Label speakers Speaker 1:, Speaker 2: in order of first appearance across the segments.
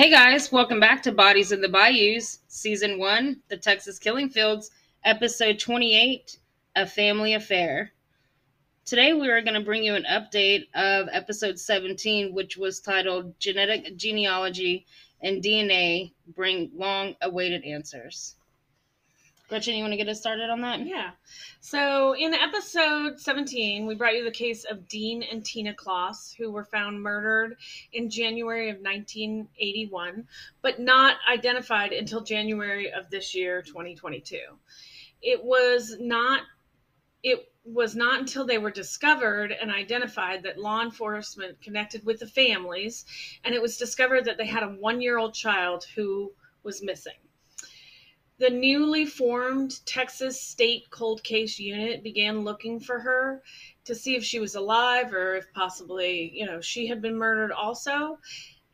Speaker 1: Hey guys, welcome back to Bodies in the Bayous, Season 1, The Texas Killing Fields, Episode 28, A Family Affair. Today we are going to bring you an update of Episode 17, which was titled Genetic Genealogy and DNA Bring Long Awaited Answers. Gretchen, you want to get us started on that?
Speaker 2: Yeah. So in episode 17, we brought you the case of Dean and Tina Clouse, who were found murdered in January of 1981, but not identified until January of this year, 2022. It was not it was not until they were discovered and identified that law enforcement connected with the families, and it was discovered that they had a one year old child who was missing. The newly formed Texas State Cold Case Unit began looking for her to see if she was alive or if possibly, you know, she had been murdered also.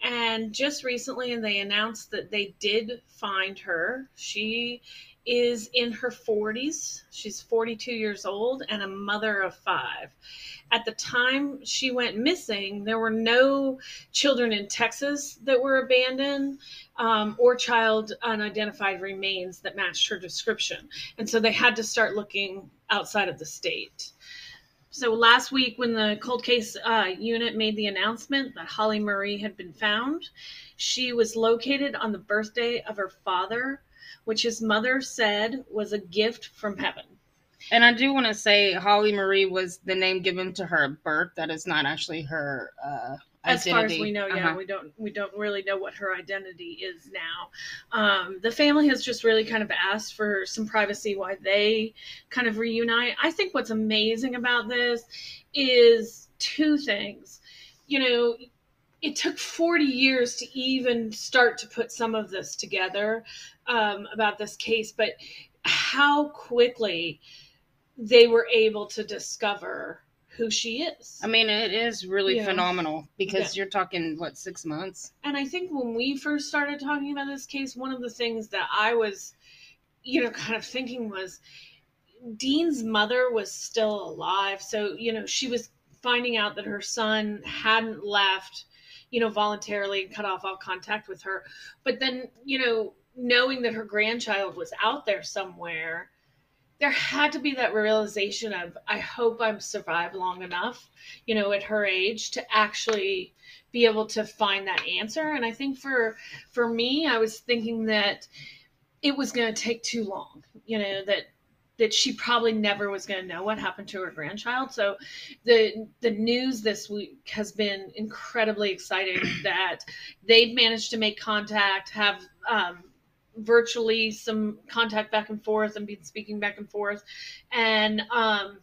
Speaker 2: And just recently, they announced that they did find her. She is in her 40s. She's 42 years old and a mother of five. At the time she went missing, there were no children in Texas that were abandoned um, or child unidentified remains that matched her description. And so they had to start looking outside of the state. So last week, when the cold case uh, unit made the announcement that Holly Marie had been found, she was located on the birthday of her father, which his mother said was a gift from heaven.
Speaker 1: And I do want to say Holly Marie was the name given to her at birth. That is not actually her uh,
Speaker 2: as
Speaker 1: identity.
Speaker 2: far as we know yeah
Speaker 1: Uh-huh.
Speaker 2: we don't we don't really know what her identity is now um, the family has just really kind of asked for some privacy while they kind of reunite i think what's amazing about this is two things you know it took 40 years to even start to put some of this together um, about this case but how quickly they were able to discover who she is
Speaker 1: I mean, it is really
Speaker 2: Yeah.
Speaker 1: phenomenal because you're talking what six months.
Speaker 2: And I think when we first started talking about this case, one of the things that I was, you know, kind of thinking was Dean's mother was still alive. So, you know, she was finding out that her son hadn't left, you know, voluntarily and cut off all contact with her. But then, you know, knowing that her grandchild was out there somewhere, there had to be that realization of, I hope I'm survived long enough, you know, at her age to actually be able to find that answer. And i think for for me i was thinking that it was going to take too long you know that that she probably never was going to know what happened to her grandchild. So the the news this week has been incredibly exciting that they've managed to make contact have um, virtually some contact back and forth and been speaking back and forth and um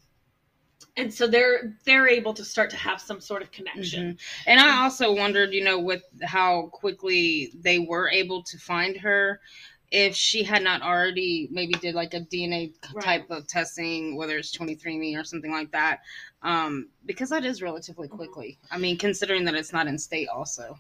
Speaker 2: and so they're they're able to start to have some sort of connection
Speaker 1: Mhm. And I also wondered, you know, with how quickly they were able to find her, if she had not already maybe did like a DNA
Speaker 2: Right.
Speaker 1: type of testing, whether it's 23andMe or something like that, um, because that is relatively
Speaker 2: Mm-hmm.
Speaker 1: quickly. I mean, considering that it's not in state, also.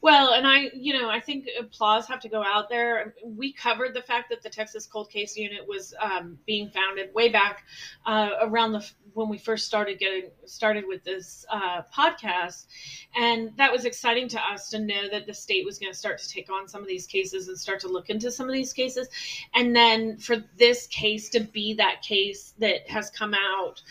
Speaker 2: Well, and I, you know, I think applause have to go out there. We covered the fact that the Texas Cold Case Unit was um, being founded way back uh, around the when we first started getting started with this uh, podcast, and that was exciting to us to know that the state was going to start to take on some of these cases and start to look into some of these cases, and then for this case to be that case that has come out.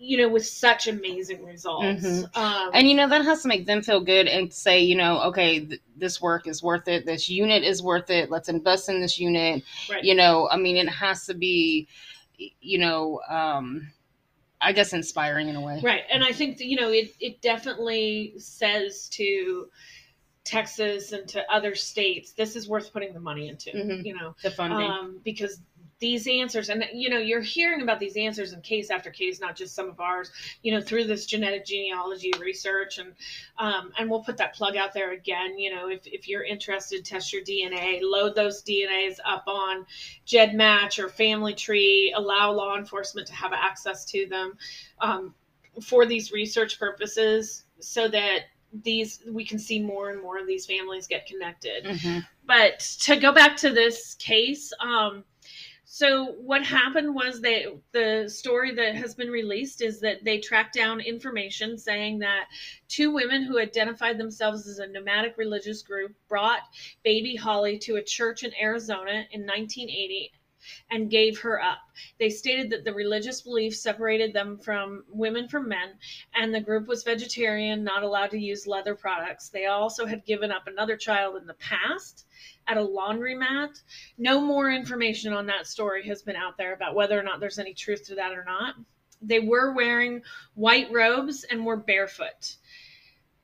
Speaker 2: You know, with such amazing results,
Speaker 1: Mhm.
Speaker 2: um,
Speaker 1: And you know that has to make them feel good and say, you know, okay, th- this work is worth it. This unit is worth it. Let's invest in this unit.
Speaker 2: right.
Speaker 1: You know, I mean, it has to be, you know, um, I guess inspiring in a way.
Speaker 2: Right. And I think that, you know, it, it definitely says to Texas and to other states, this is worth putting the money into,
Speaker 1: Mhm.
Speaker 2: you know,
Speaker 1: The funding.
Speaker 2: um, because these answers, and, you know, you're hearing about these answers in case after case, not just some of ours, you know, through this genetic genealogy research. And, um, and we'll put that plug out there again. You know, if, if you're interested, test your DNA, load those DNAs up on GEDmatch or Family Tree, allow law enforcement to have access to them. Um, for these research purposes so that these we can see more and more of these families get connected
Speaker 1: Mhm.
Speaker 2: but to go back to this case um So what happened was that the story that has been released is that they tracked down information saying that two women who identified themselves as a nomadic religious group brought baby Holly to a church in Arizona in 1980 and gave her up. They stated that the religious belief separated them from women from men, and the group was vegetarian, not allowed to use leather products. They also had given up another child in the past at a laundromat. No more information on that story has been out there about whether or not there's any truth to that or not. They were wearing white robes and were barefoot.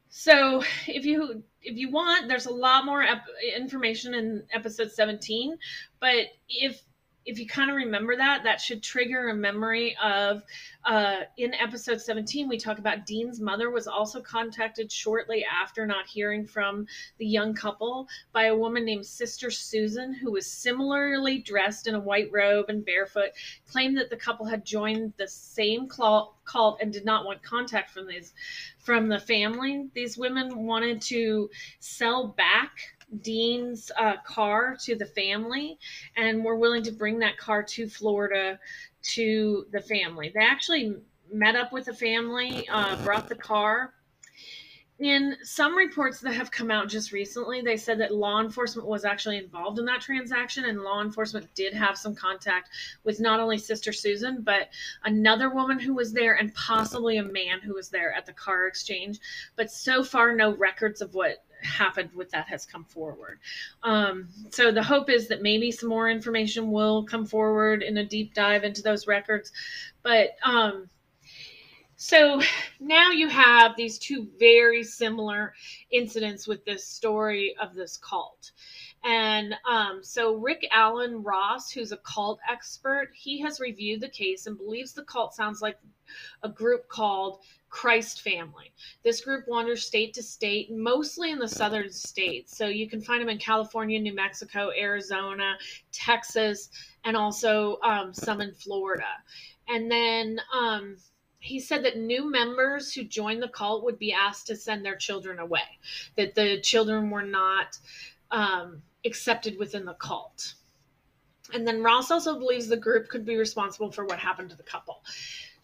Speaker 2: So, if you if you want, there's a lot more ep- information in episode 17, but if if you kind of remember that, that should trigger a memory of uh, in episode 17, we talk about Dean's mother was also contacted shortly after not hearing from the young couple by a woman named Sister Susan, who was similarly dressed in a white robe and barefoot, claimed that the couple had joined the same cult and did not want contact from these from the family. These women wanted to sell back Dean's uh, car to the family and were willing to bring that car to Florida to the family. They actually met up with the family, uh, brought the car. In some reports that have come out just recently, they said that law enforcement was actually involved in that transaction, and law enforcement did have some contact with not only Sister Susan, but another woman who was there and possibly a man who was there at the car exchange. But so far, no records of what happened with that has come forward. Um, so the hope is that maybe some more information will come forward in a deep dive into those records. But um, so now you have these two very similar incidents with this story of this cult. And um, so Rick Alan Ross, who's a cult expert, he has reviewed the case and believes the cult sounds like a group called Christ Family. This group wanders state to state, mostly in the southern states. So you can find them in California, New Mexico, Arizona, Texas, and also um, some in Florida. And then um, he said that new members who joined the cult would be asked to send their children away, that the children were not um, accepted within the cult. And then Ross also believes the group could be responsible for what happened to the couple.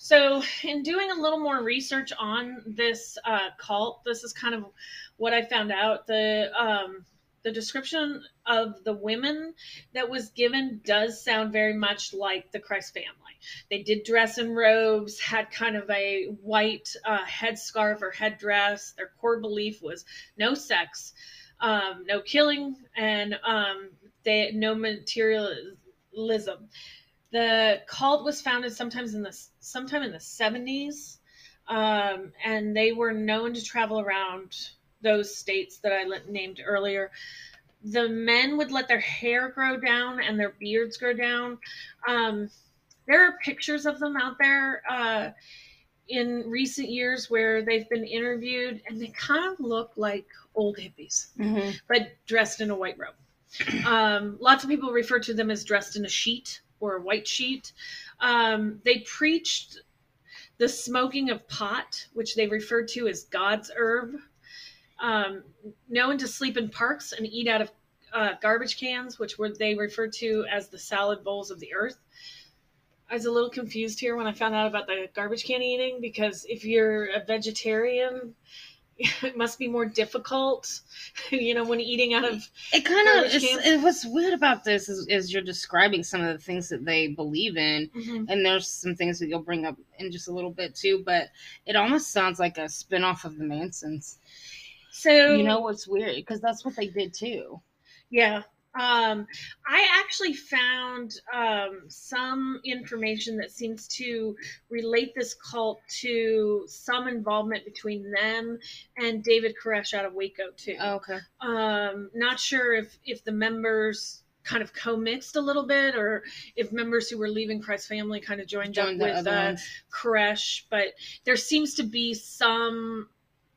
Speaker 2: So, in doing a little more research on this uh, cult, this is kind of what I found out. The um, the description of the women that was given does sound very much like the Christ family. They did dress in robes, had kind of a white uh, headscarf or headdress. Their core belief was no sex, um, no killing, and um, they no materialism the cult was founded sometimes in the sometime in the 70s um, and they were known to travel around those states that i named earlier. The men would let their hair grow down and their beards grow down. Um, there are pictures of them out there uh, in recent years where they've been interviewed and they kind of look like old hippies mm-hmm. but dressed in a white robe. Um, lots of people refer to them as dressed in a sheet or a white sheet. Um, they preached the smoking of pot, which they referred to as God's herb, um, known to sleep in parks and eat out of uh, garbage cans, which were they referred to as the salad bowls of the earth. I was a little confused here when I found out about the garbage can eating because if you're a vegetarian, it must be more difficult, you know, when eating out of.
Speaker 1: It kind of it, what's weird about this is, is you're describing some of the things that they believe in, mm-hmm. and there's some things that you'll bring up in just a little bit too. But it almost sounds like a spinoff of the Mansons. So you know what's weird because that's what they did too.
Speaker 2: Yeah, um, I actually found um, some information that seems to relate this cult to some involvement between them and David Koresh out of Waco too.
Speaker 1: Oh, okay.
Speaker 2: Um, not sure if if the members kind of co-mixed a little bit or if members who were leaving Christ family kind of joined, joined up with uh, Koresh, but there seems to be some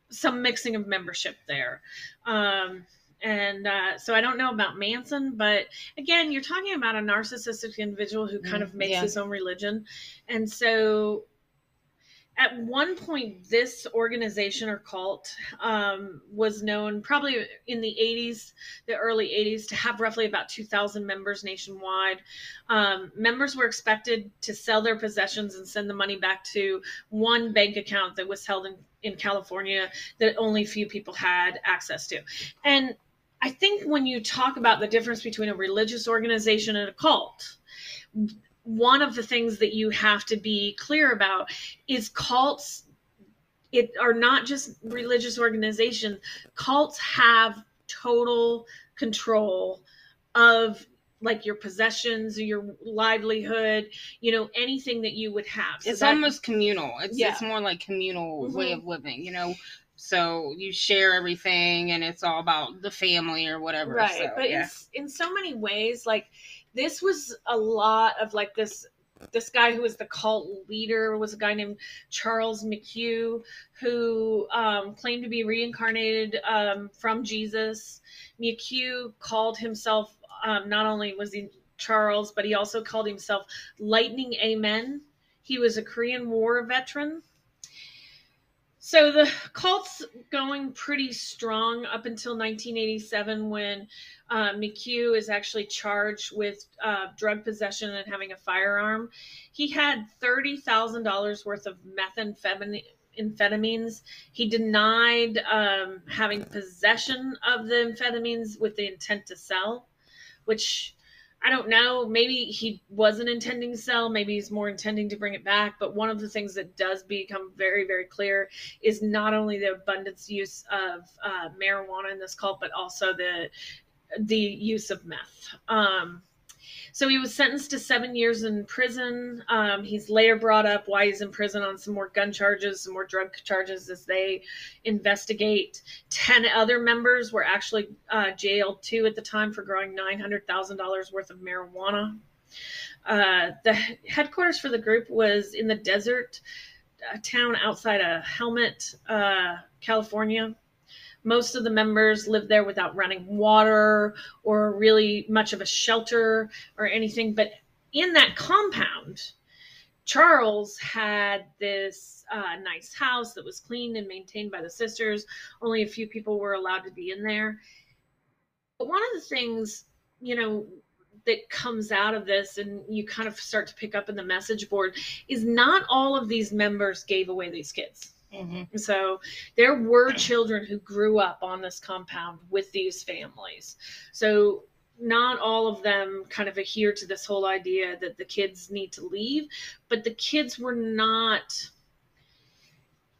Speaker 2: some mixing of membership there. Um, and uh, so I don't know about Manson, but again, you're talking about a narcissistic individual who kind of makes yeah. his own religion, and so at one point this organization or cult um, was known probably in the 80s the early 80s to have roughly about 2000 members nationwide. Um, members were expected to sell their possessions and send the money back to one bank account that was held in, in california that only few people had access to. And i think when you talk about the difference between a religious organization and a cult one of the things that you have to be clear about is cults it are not just religious organizations cults have total control of like your possessions your livelihood you know anything that you would have
Speaker 1: so it's that, almost communal it's,
Speaker 2: yeah.
Speaker 1: it's more like communal mm-hmm. way of living you know so you share everything and it's all about the family or whatever
Speaker 2: right
Speaker 1: so,
Speaker 2: but
Speaker 1: yeah.
Speaker 2: in, in so many ways like this was a lot of like this this guy who was the cult leader was a guy named Charles McHugh, who um, claimed to be reincarnated um, from Jesus. McHugh called himself um, not only was he Charles, but he also called himself Lightning Amen. He was a Korean War veteran. So the cult's going pretty strong up until 1987 when uh, McHugh is actually charged with uh, drug possession and having a firearm. He had $30,000 worth of methamphetamines. He denied um, having possession of the amphetamines with the intent to sell, which I don't know. Maybe he wasn't intending to sell. Maybe he's more intending to bring it back. But one of the things that does become very, very clear is not only the abundance use of uh, marijuana in this cult, but also the the use of meth. Um, so he was sentenced to seven years in prison. Um, he's later brought up why he's in prison on some more gun charges, some more drug charges as they investigate. Ten other members were actually uh, jailed too at the time for growing $900,000 worth of marijuana. Uh, the headquarters for the group was in the desert a town outside of Hemet, uh, California most of the members lived there without running water or really much of a shelter or anything. But in that compound, Charles had this uh, nice house that was cleaned and maintained by the sisters. Only a few people were allowed to be in there. But one of the things, you know, that comes out of this and you kind of start to pick up in the message board is not all of these members gave away these kids Mm-hmm. So there were children who grew up on this compound with these families. So not all of them kind of adhere to this whole idea that the kids need to leave, but the kids were not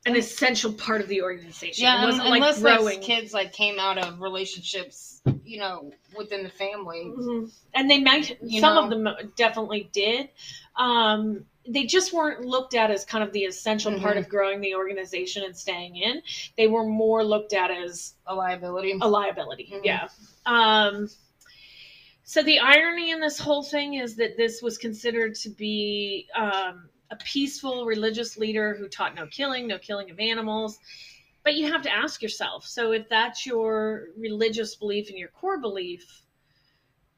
Speaker 2: an essential part of the organization.
Speaker 1: Yeah, it wasn't unless like growing. kids like came out of relationships, you know, within the family,
Speaker 2: mm-hmm. and they might. Some know. of them definitely did. Um, they just weren't looked at as kind of the essential mm-hmm. part of growing the organization and staying in. They were more looked at as
Speaker 1: a liability.
Speaker 2: A liability, mm-hmm. yeah. Um, so the irony in this whole thing is that this was considered to be um, a peaceful religious leader who taught no killing, no killing of animals. But you have to ask yourself so if that's your religious belief and your core belief,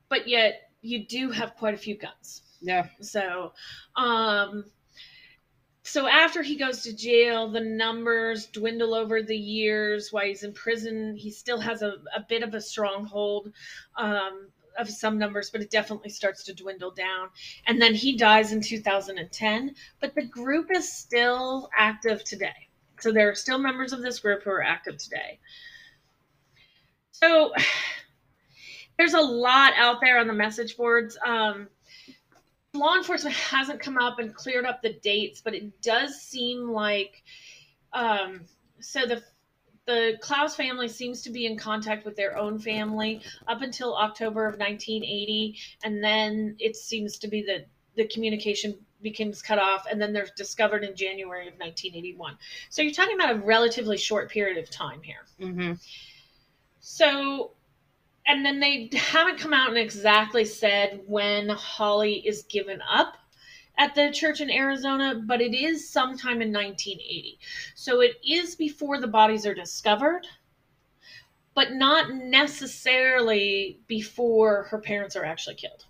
Speaker 2: but yet you do have quite a few guns
Speaker 1: yeah.
Speaker 2: So, um, so after he goes to jail, the numbers dwindle over the years. While he's in prison, he still has a, a bit of a stronghold um, of some numbers, but it definitely starts to dwindle down. And then he dies in 2010. But the group is still active today. So there are still members of this group who are active today. So there's a lot out there on the message boards. Um, law enforcement hasn't come up and cleared up the dates, but it does seem like um, so the the Clouse family seems to be in contact with their own family up until October of 1980, and then it seems to be that the communication becomes cut off, and then they're discovered in January of 1981. So you're talking about a relatively short period of time here.
Speaker 1: Mm-hmm.
Speaker 2: So and then they haven't come out and exactly said when Holly is given up at the church in Arizona, but it is sometime in 1980. So it is before the bodies are discovered, but not necessarily before her parents are actually killed.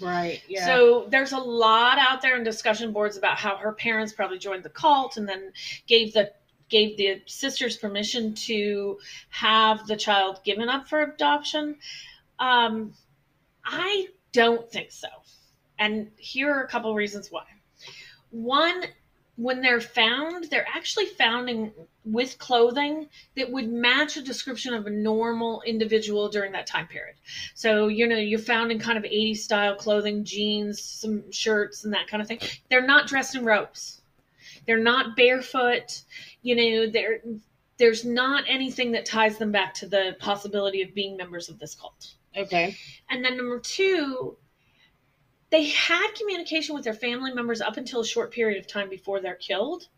Speaker 1: Right. Yeah.
Speaker 2: So there's a lot out there in discussion boards about how her parents probably joined the cult and then gave the gave the sisters permission to have the child given up for adoption. Um, I don't think so. And here are a couple reasons why. One, when they're found, they're actually found in, with clothing that would match a description of a normal individual during that time period. So, you know, you're found in kind of 80s style clothing, jeans, some shirts, and that kind of thing. They're not dressed in robes. They're not barefoot. You know, they're, there's not anything that ties them back to the possibility of being members of this cult.
Speaker 1: okay.
Speaker 2: And then number two, they had communication with their family members up until a short period of time before they're killed.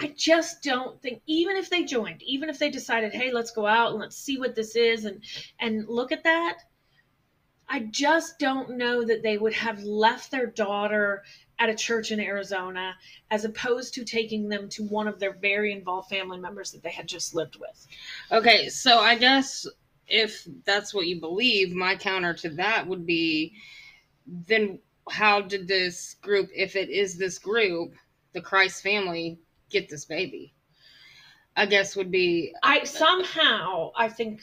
Speaker 2: I just don't think even if they joined, even if they decided, hey, let's go out and let's see what this is and and look at that, I just don't know that they would have left their daughter at a church in Arizona as opposed to taking them to one of their very involved family members that they had just lived with.
Speaker 1: Okay. So I guess if that's what you believe, my counter to that would be, then how did this group, if it is this group, the Christ family, get this baby? I guess would be
Speaker 2: I somehow I think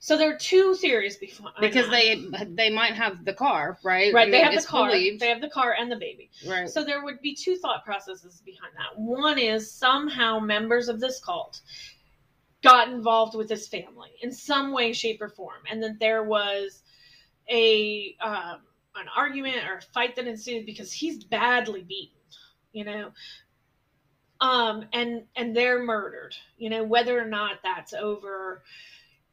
Speaker 2: so. There are two theories behind
Speaker 1: because they they might have the car, right?
Speaker 2: right they have the car
Speaker 1: believed,
Speaker 2: they have the car and the baby.
Speaker 1: right?
Speaker 2: So there would be two thought processes behind that. One is somehow members of this cult got involved with this family in some way, shape, or form, and that there was a um, an argument or a fight that ensued because he's badly beaten, you know. Um, and and they're murdered, you know, whether or not that's over,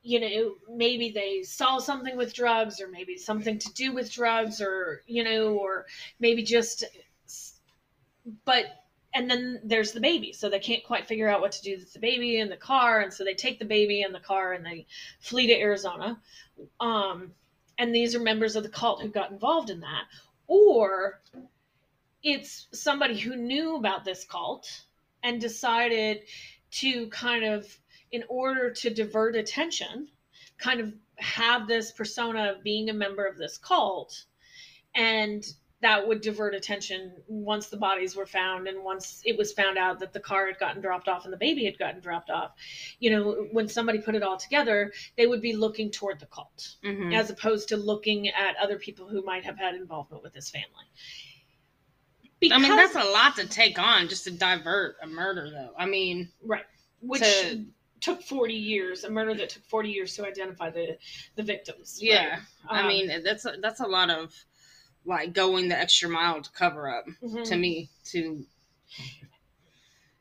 Speaker 2: you know, maybe they saw something with drugs, or maybe something to do with drugs, or you know, or maybe just but and then there's the baby. So they can't quite figure out what to do with the baby in the car. And so they take the baby in the car and they flee to arizona. Um, and these are members of the cult who got involved in that. Or it's somebody who knew about this cult and decided to kind of in order to divert attention kind of have this persona of being a member of this cult and that would divert attention once the bodies were found and once it was found out that the car had gotten dropped off and the baby had gotten dropped off you know when somebody put it all together they would be looking toward the cult
Speaker 1: Mhm.
Speaker 2: as opposed to looking at other people who might have had involvement with this family
Speaker 1: I mean, that's a lot to take on just to divert a murder, though. I mean,
Speaker 2: right which
Speaker 1: to-
Speaker 2: took 40 years a murder that took 40 years to identify the the victims right?
Speaker 1: yeah. I
Speaker 2: Um,
Speaker 1: mean, that's a, that's a lot of like going the extra mile to cover up
Speaker 2: mhm.
Speaker 1: to me to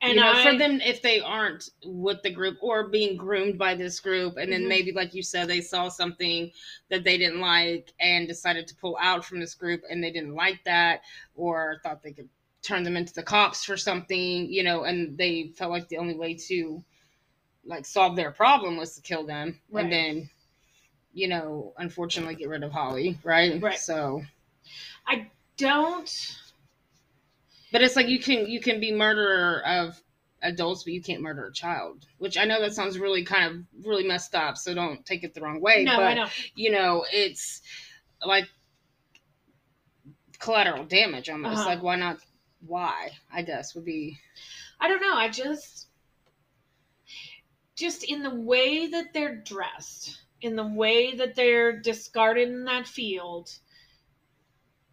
Speaker 2: and
Speaker 1: you know
Speaker 2: I,
Speaker 1: for them if they aren't with the group or being groomed by this group and then
Speaker 2: Mhm.
Speaker 1: maybe like you said they saw something that they didn't like and decided to pull out from this group and they didn't like that or thought they could turn them into the cops for something you know and they felt like the only way to like solve their problem was to kill them
Speaker 2: Right.
Speaker 1: and then you know unfortunately get rid of holly right
Speaker 2: Right.
Speaker 1: so i
Speaker 2: don't
Speaker 1: But it's like you can you can be murderer of adults, but you can't murder a child. Which I know that sounds really kind of really messed up, so don't take it the wrong way.
Speaker 2: no
Speaker 1: but
Speaker 2: i know
Speaker 1: you know, it's like collateral damage almost.
Speaker 2: Uh-huh.
Speaker 1: Like why not why, I guess would be
Speaker 2: I don't know. I just, just in the way that they're dressed, in the way that they're discarded in that field,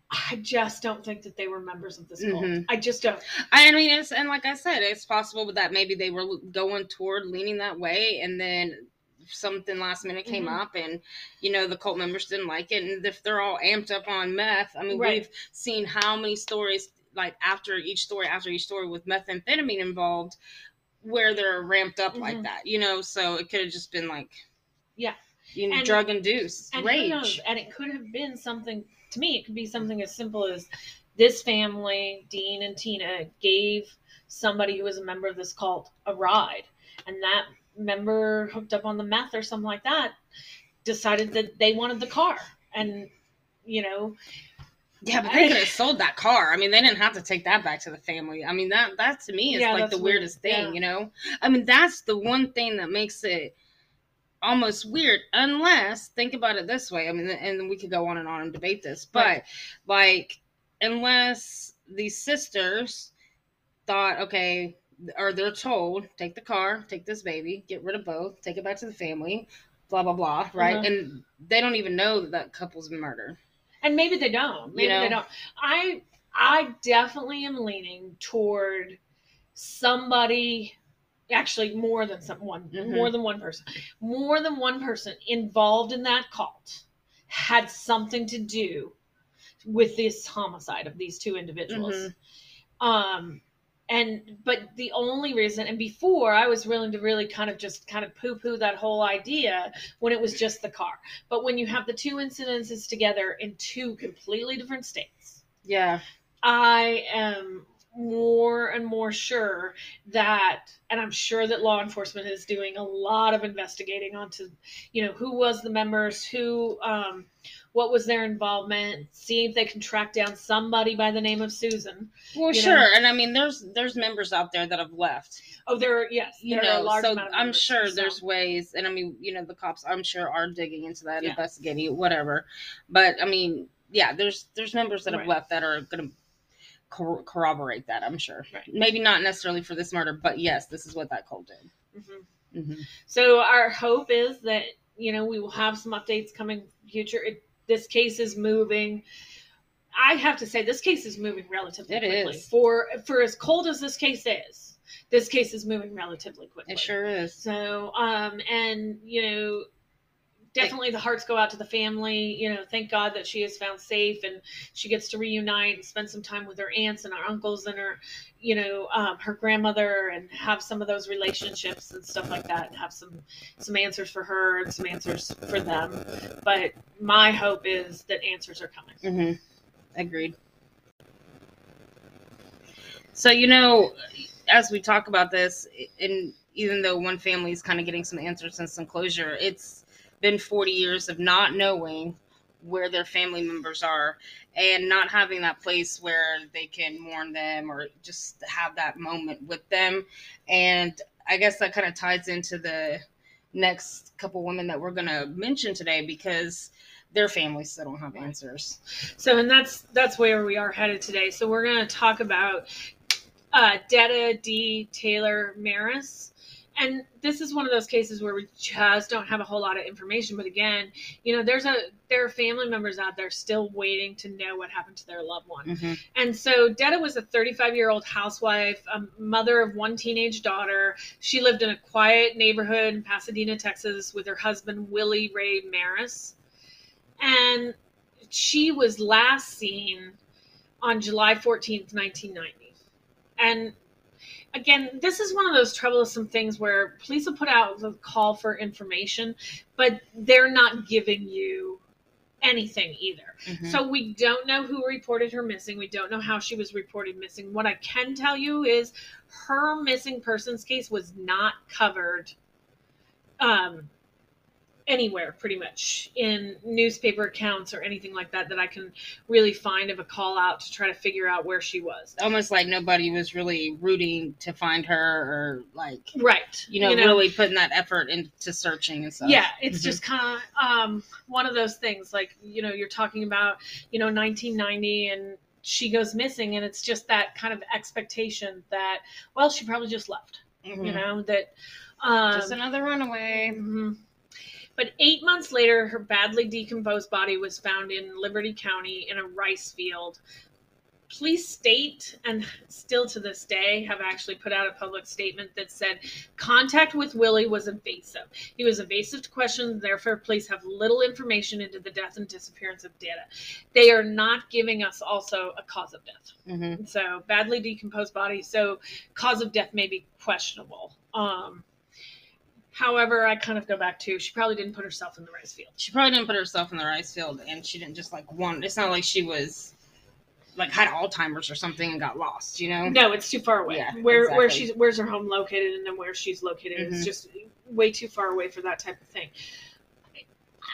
Speaker 2: I just don't think that they were members of this cult.
Speaker 1: Mhm.
Speaker 2: I just don't.
Speaker 1: I mean, it's and like I said, it's possible that maybe they were going toward leaning that way, and then something last minute came
Speaker 2: Mhm.
Speaker 1: up, and you know the cult members didn't like it, and if they're all amped up on meth, I mean,
Speaker 2: Right.
Speaker 1: we've seen how many stories like after each story after each story with methamphetamine involved, where they're ramped up like
Speaker 2: Mhm.
Speaker 1: that, you know. So it could have just been like,
Speaker 2: Yeah.
Speaker 1: you know, drug induced
Speaker 2: And who knows?
Speaker 1: rage.
Speaker 2: And it could have been something. To me, it could be something as simple as this family, Dean and Tina, gave somebody who was a member of this cult a ride, and that member hooked up on the meth or something like that, decided that they wanted the car, and you know,
Speaker 1: Yeah, but they could have sold that car. I mean, they didn't have to take that back to the family. I mean, that that to me is
Speaker 2: Yeah,
Speaker 1: like the
Speaker 2: weird.
Speaker 1: weirdest thing,
Speaker 2: Yeah.
Speaker 1: you know. I mean, that's the one thing that makes it almost weird unless think about it this way i mean and we could go on and on and debate this but
Speaker 2: Right.
Speaker 1: like unless these sisters thought okay or they're told take the car take this baby get rid of both take it back to the family blah blah blah right
Speaker 2: Uh-huh.
Speaker 1: and they don't even know that that couple's been murdered
Speaker 2: and maybe they don't maybe
Speaker 1: know?
Speaker 2: they don't i i definitely am leaning toward somebody actually more than someone
Speaker 1: Mhm.
Speaker 2: more than one person more than one person involved in that cult had something to do with this homicide of these two individuals
Speaker 1: Mhm.
Speaker 2: um and but the only reason and before i was willing to really kind of just kind of poo-poo that whole idea when it was just the car. But when you have the two incidences together in two completely different states
Speaker 1: yeah.
Speaker 2: I am more and more sure that and i'm sure that law enforcement is doing a lot of investigating onto you know who was the members who um what was their involvement see if they can track down somebody by the name of susan
Speaker 1: well sure
Speaker 2: know?
Speaker 1: and i mean there's there's members out there that have left
Speaker 2: oh there are yes
Speaker 1: you
Speaker 2: there are a
Speaker 1: know
Speaker 2: large
Speaker 1: so i'm sure
Speaker 2: so-
Speaker 1: there's ways and i mean you know the cops i'm sure are digging into that
Speaker 2: Yeah.
Speaker 1: investigating whatever but i mean yeah there's there's members that have
Speaker 2: Right.
Speaker 1: left that are going to cor- corroborate that i'm sure
Speaker 2: Right.
Speaker 1: maybe not necessarily for this murder but yes this is what that cult did
Speaker 2: Mhm.
Speaker 1: hmm
Speaker 2: So our hope is that you know we will have some updates coming future. It, this case is moving. I have to say this case is moving relatively
Speaker 1: It
Speaker 2: quickly.
Speaker 1: is.
Speaker 2: For for as cold as this case is, this case is moving relatively quickly.
Speaker 1: it sure is
Speaker 2: So um and you know definitely the hearts go out to the family. You know, thank God that she is found safe and she gets to reunite and spend some time with her aunts and her uncles and her, you know, um, her grandmother and have some of those relationships and stuff like that. And have some some answers for her and some answers for them. But my hope is that answers are coming.
Speaker 1: hmm Agreed. So you know, as we talk about this, and even though one family is kind of getting some answers and some closure, it's been 40 years of not knowing where their family members are and not having that place where they can mourn them or just have that moment with them. And I guess that kind of ties into the next couple women that we're going to mention today because their families still don't have answers.
Speaker 2: So, and that's that's where we are headed today. So, we're going to talk about uh, Detta Dee Taylor Maris, and this is one of those cases where we just don't have a whole lot of information. But again, you know, there's a there are family members out there still waiting to know what happened to their loved one.
Speaker 1: Mm-hmm.
Speaker 2: And so Detta was a 35 year old housewife, a mother of one teenage daughter. She lived in a quiet neighborhood in Pasadena, Texas, with her husband, Willie Ray Maris. And she was last seen on July 14th, 1990. And again, this is one of those troublesome things where police will put out the call for information, but they're not giving you anything either.
Speaker 1: Mhm.
Speaker 2: So we don't know who reported her missing. We don't know how she was reported missing. What I can tell you is her missing persons case was not covered um, anywhere, pretty much in newspaper accounts or anything like that that I can really find of a call out to try to figure out where she was.
Speaker 1: almost like nobody was really rooting to find her or like
Speaker 2: Right.
Speaker 1: you know, you know really putting that effort into searching and stuff.
Speaker 2: Yeah, it's
Speaker 1: Mhm.
Speaker 2: just kind of um, one of those things. Like you know, you're talking about you know 1990 and she goes missing, and it's just that kind of expectation that well, she probably just left.
Speaker 1: Mhm.
Speaker 2: You know that. Um,
Speaker 1: just another runaway.
Speaker 2: mhm. But eight months later, her badly decomposed body was found in Liberty County in a rice field. Police state, and still to this day, have actually put out a public statement that said contact with Willie was evasive. He was evasive to questions, therefore, police have little information into the death and disappearance of Detta. They are not giving us also a cause of death.
Speaker 1: hmm
Speaker 2: So, badly decomposed body, so cause of death may be questionable. Um, however, I kind of go back to she probably didn't put herself in the rice field.
Speaker 1: She probably didn't put herself in the rice field, and she didn't just like want. It's not like she was like had Alzheimer's or something and got lost. You know.
Speaker 2: No, it's too far away.
Speaker 1: Yeah,
Speaker 2: where where she's where's her home located and then where she's located
Speaker 1: Mhm.
Speaker 2: is just way too far away for that type of thing.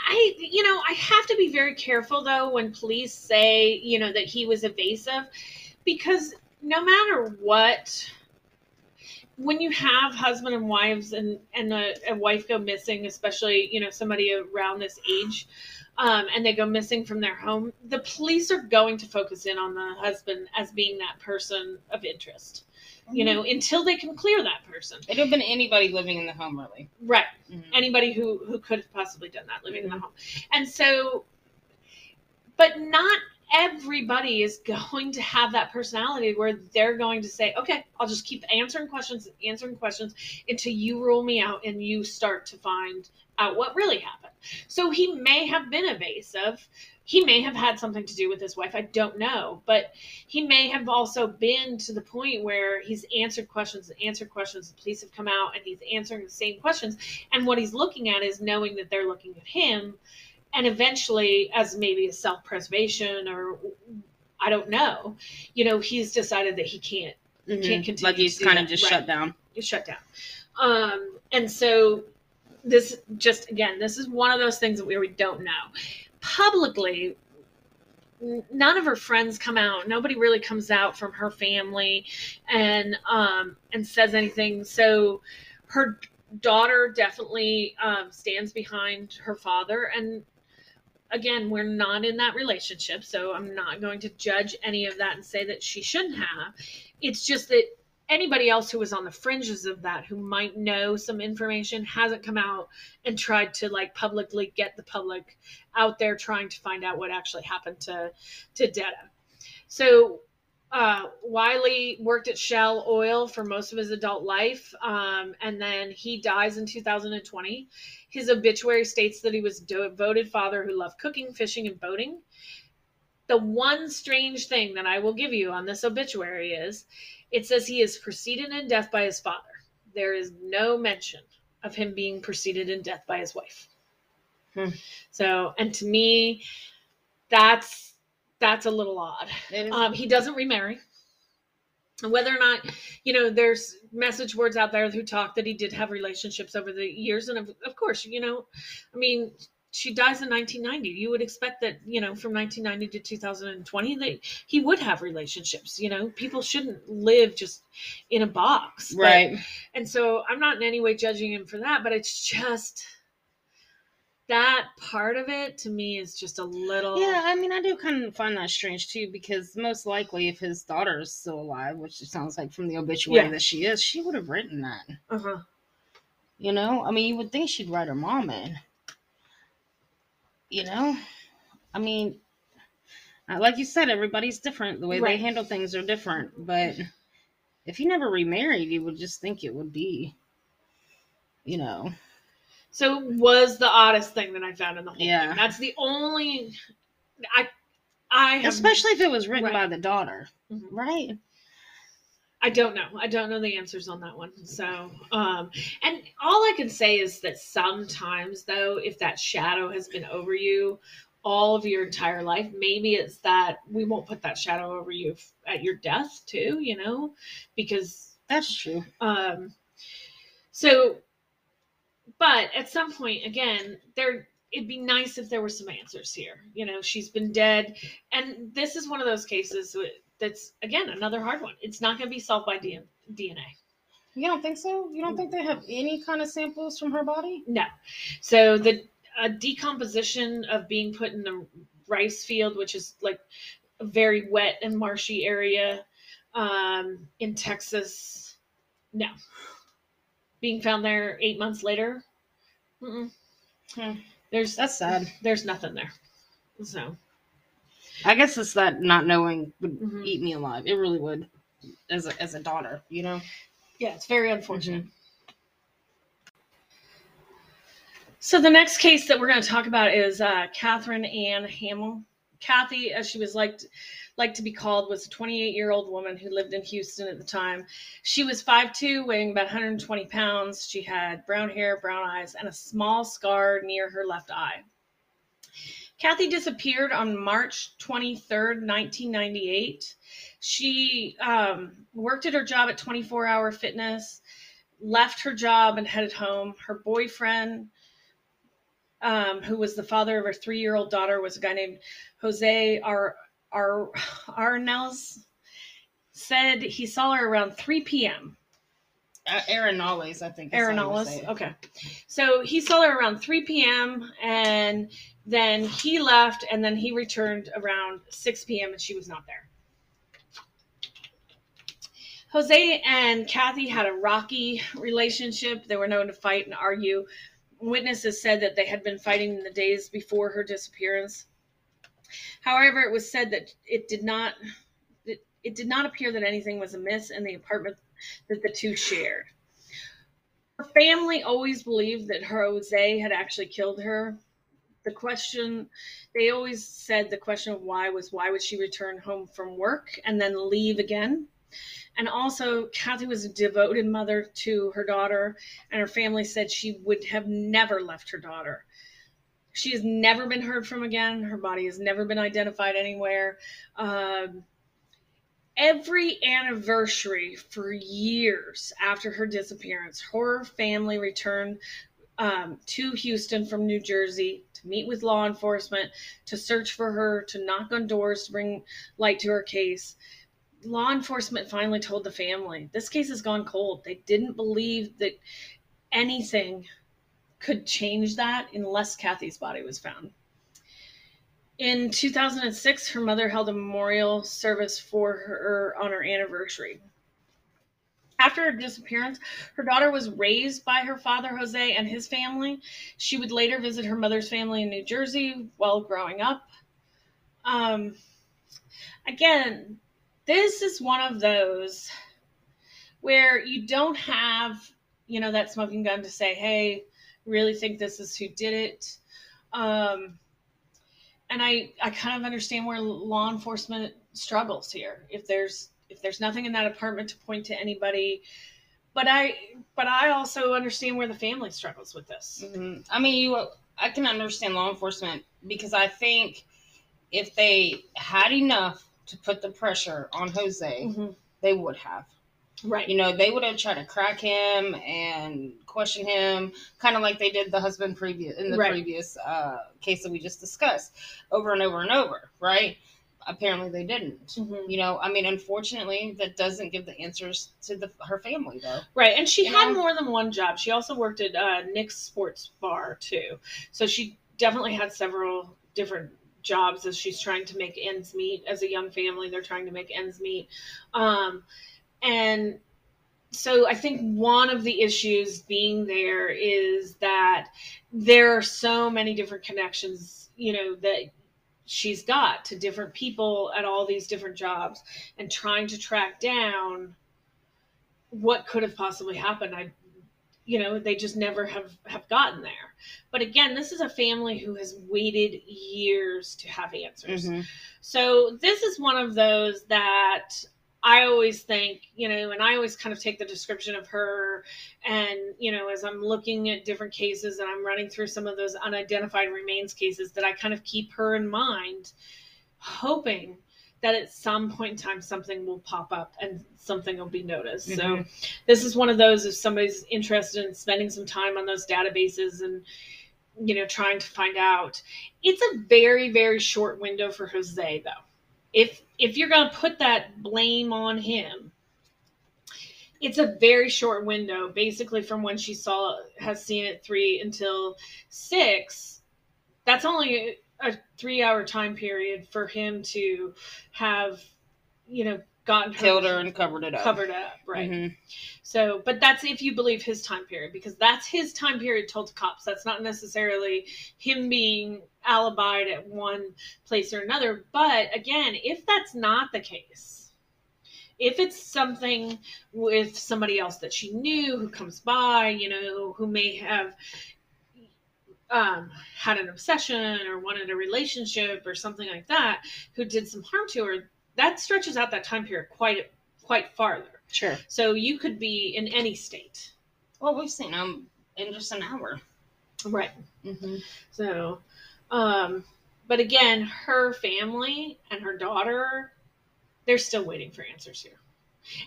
Speaker 2: I you know, I have to be very careful though when police say, you know, that he was evasive because no matter what when you have husband and wives and and a, a wife go missing, especially you know somebody around this age, um, and they go missing from their home, the police are going to focus in on the husband as being that person of interest. You know, until they can clear that person.
Speaker 1: It would have been anybody living in the home, really.
Speaker 2: Right.
Speaker 1: Mhm.
Speaker 2: Anybody who who could have possibly done that living in the home. And so but not everybody is going to have that personality where they're going to say, "Okay, I'll just keep answering questions, answering questions until you rule me out and you start to find out what really happened." So he may have been evasive. He may have had something to do with his wife. I don't know, but he may have also been to the point where he's answered questions and answered questions. The police have come out and he's answering the same questions. And what he's looking at is knowing that they're looking at him, and eventually, as maybe a self preservation or I don't know, you know, he's decided that he can't
Speaker 1: Mhm.
Speaker 2: Can't continue
Speaker 1: Like he's kind of just
Speaker 2: right.
Speaker 1: shut down.
Speaker 2: shut down. Um, and so this just again, this is one of those things that we, we don't know. Publicly, none of her friends come out. Nobody really comes out from her family and um, and says anything. So her daughter definitely um, stands behind her father and again we're not in that relationship so i'm not going to judge any of that and say that she shouldn't have it's just that anybody else who was on the fringes of that who might know some information hasn't come out and tried to like publicly get the public out there trying to find out what actually happened to to Detta. So uh, Wiley worked at Shell Oil for most of his adult life, um, and then he dies in 2020. His obituary states that he was a devoted father who loved cooking, fishing, and boating. The one strange thing that I will give you on this obituary is it says he is preceded in death by his father. There is no mention of him being preceded in death by his wife.
Speaker 1: Hmm.
Speaker 2: So, and to me, that's that's a little odd. Um, he doesn't remarry. And whether or not, you know, there's message boards out there who talk that he did have relationships over the years. And of, of course, you know, I mean, she dies in 1990. You would expect that, you know, from 1990 to 2020, that he would have relationships. You know, people shouldn't live just in a box. But-
Speaker 1: right.
Speaker 2: and so I'm not in any way judging him for that, but it's just that part of it to me is just a little.
Speaker 1: Yeah, I mean, I do kind of find that strange too, because most likely, if his daughter is still alive, which it sounds like from the obituary
Speaker 2: Yeah.
Speaker 1: that she is, she would have written that.
Speaker 2: Uh-huh.
Speaker 1: You know, I mean, you would think she'd write her mom in. You know, I mean, uh, like you said, everybody's different. The way
Speaker 2: Right.
Speaker 1: they handle things are different. But if he never remarried, you would just think it would be, you know,
Speaker 2: So was the oddest thing that I found in the whole
Speaker 1: Yeah.
Speaker 2: thing. That's the only I I have
Speaker 1: especially if it was written
Speaker 2: Right.
Speaker 1: by the daughter,
Speaker 2: Mhm.
Speaker 1: right?
Speaker 2: I don't know. I don't know the answers on that one. So, um, and all I can say is that sometimes, though, if that shadow has been over you all of your entire life, maybe it's that we won't put that shadow over you f- at your death, too, you know, because,
Speaker 1: That's true.
Speaker 2: um, so, but at some point, again, there, it'd be nice if there were some answers here. You know, she's been dead. And this is one of those cases that's, again, another hard one. It's not going to be solved by DNA.
Speaker 1: You don't think so? You don't think they have any kind of samples from her body?
Speaker 2: No. So the uh, decomposition of being put in the rice field, which is like a very wet and marshy area um, in Texas, no. Being found there eight months later.
Speaker 1: Hmm.
Speaker 2: there's
Speaker 1: That's sad.
Speaker 2: there's nothing there. So
Speaker 1: I guess it's that not knowing would
Speaker 2: Mhm.
Speaker 1: eat me alive. It really would, as a, as a daughter, you know.
Speaker 2: yeah, it's very unfortunate. So the next case that we're going to talk about is uh, Catherine Anne Hammel. Kathy, as she was liked like to be called, was a 28 year old woman who lived in Houston at the time. She was 5'2", weighing about 120 pounds. She had brown hair, brown eyes, and a small scar near her left eye. Kathy disappeared on March 23rd, 1998. She um, worked at her job at 24 Hour Fitness, left her job and headed home. Her boyfriend, um, who was the father of her three year old daughter, was a guy named Jose Ar- Arnels, said he saw her around 3 p.m.
Speaker 1: Uh, Arenales, I think. is how you would say
Speaker 2: Arenales.
Speaker 1: it.
Speaker 2: Okay. So he saw her around 3 p.m. and then he left and then he returned around 6 p.m. and she was not there. Jose and Kathy had a rocky relationship. They were known to fight and argue. Witnesses said that they had been fighting in the days before her disappearance. However, it was said that it did not it, it did not appear that anything was amiss in the apartment that the two shared. Her family always believed that her Jose had actually killed her. The question, they always said the question of why was why would she return home from work and then leave again? And also, Kathy was a devoted mother to her daughter, and her family said she would have never left her daughter. She has never been heard from again. Her body has never been identified anywhere. Um, every anniversary for years after her disappearance, her family returned um, to Houston from New Jersey to meet with law enforcement, to search for her, to knock on doors to bring light to her case. Law enforcement finally told the family this case has gone cold. They didn't believe that anything could change that unless Kathy's body was found. In 2006, her mother held a memorial service for her on her anniversary. After her disappearance, her daughter was raised by her father, Jose, and his family. She would later visit her mother's family in New Jersey while growing up. Um, again, this is one of those where you don't have, you know, that smoking gun to say, hey, really think this is who did it. Um, and I, I kind of understand where law enforcement struggles here. If there's if there's nothing in that apartment to point to anybody, but I but I also understand where the family struggles with this.
Speaker 1: Mhm. I mean, you. I can understand law enforcement because I think if they had enough to put the pressure on Jose,
Speaker 2: Mhm.
Speaker 1: they would have.
Speaker 2: Right.
Speaker 1: You know, they would have tried to crack him and question him, kind of like they did the husband previous in the
Speaker 2: Right.
Speaker 1: previous uh, case that we just discussed, over and over and over. Right? Apparently, they didn't.
Speaker 2: Mhm.
Speaker 1: You know, I mean, unfortunately, that doesn't give the answers to the her family though.
Speaker 2: Right, and she
Speaker 1: You
Speaker 2: had
Speaker 1: know?
Speaker 2: more than one job. She also worked at uh, Nick's Sports Bar too, so she definitely had several different jobs as she's trying to make ends meet. As a young family, they're trying to make ends meet, um, and so I think one of the issues being there is that there are so many different connections, you know, that she's got to different people at all these different jobs, and trying to track down what could have possibly happened. I you know they just never have have gotten there. But again this is a family who has waited years to have answers.
Speaker 1: Mm-hmm.
Speaker 2: so this is one of those that i always think you know and i always kind of take the description of her and you know as i'm looking at different cases and i'm running through some of those unidentified remains cases that i kind of keep her in mind hoping that at some point in time something will pop up and something will be noticed. So
Speaker 1: Mhm.
Speaker 2: this is one of those if somebody's interested in spending some time on those databases and you know trying to find out. It's a very very short window for Jose though. If if you're going to put that blame on him, it's a very short window basically from when she saw has seen it 3 until 6. That's only a three hour time period for him to have, you know, gotten
Speaker 1: Killed her and covered it up.
Speaker 2: covered up, right?
Speaker 1: Mhm.
Speaker 2: So, but that's if you believe his time period, because that's his time period told to cops. That's not necessarily him being alibied at one place or another. But again, if that's not the case, if it's something with somebody else that she knew who comes by, you know, who may have um, had an obsession or wanted a relationship or something like that, who did some harm to her, that stretches out that time period quite quite farther.
Speaker 1: Sure.
Speaker 2: So you could be in any state.
Speaker 1: Well, we've seen them in just an hour.
Speaker 2: Right.
Speaker 1: Mm-hmm.
Speaker 2: So, um, but again, her family and her daughter, they're still waiting for answers here.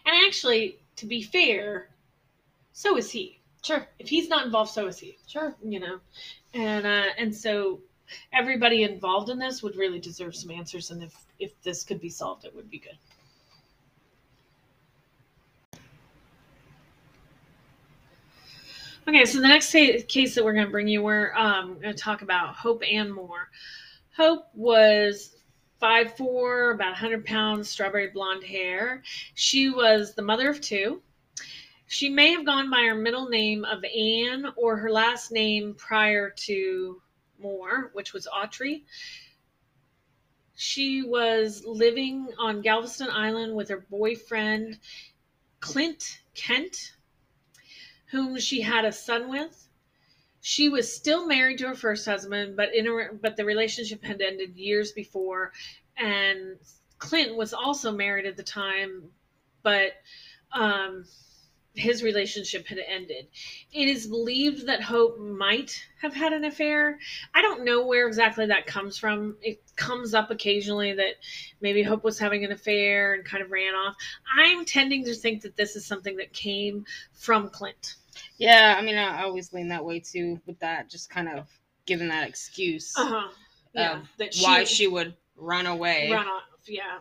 Speaker 2: And actually, to be fair, so is he.
Speaker 1: Sure.
Speaker 2: If he's not involved, so is he.
Speaker 1: Sure.
Speaker 2: You know, and uh, and so everybody involved in this would really deserve some answers. And if if this could be solved, it would be good. Okay, so the next case that we're going to bring you, we're um, going to talk about Hope Ann Moore. Hope was 5'4, about 100 pounds, strawberry blonde hair. She was the mother of two. She may have gone by her middle name of Ann or her last name prior to Moore, which was Autry. She was living on Galveston Island with her boyfriend, Clint Kent, whom she had a son with. She was still married to her first husband, but in a, but the relationship had ended years before, and Clint was also married at the time, but um, his relationship had ended. It is believed that Hope might have had an affair. I don't know where exactly that comes from. It comes up occasionally that maybe Hope was having an affair and kind of ran off. I'm tending to think that this is something that came from Clint.
Speaker 1: Yeah, I mean, I always lean that way too with that, just kind of giving that excuse
Speaker 2: Uh-huh. Yeah,
Speaker 1: of
Speaker 2: that
Speaker 1: why she would run away.
Speaker 2: run off. Yeah.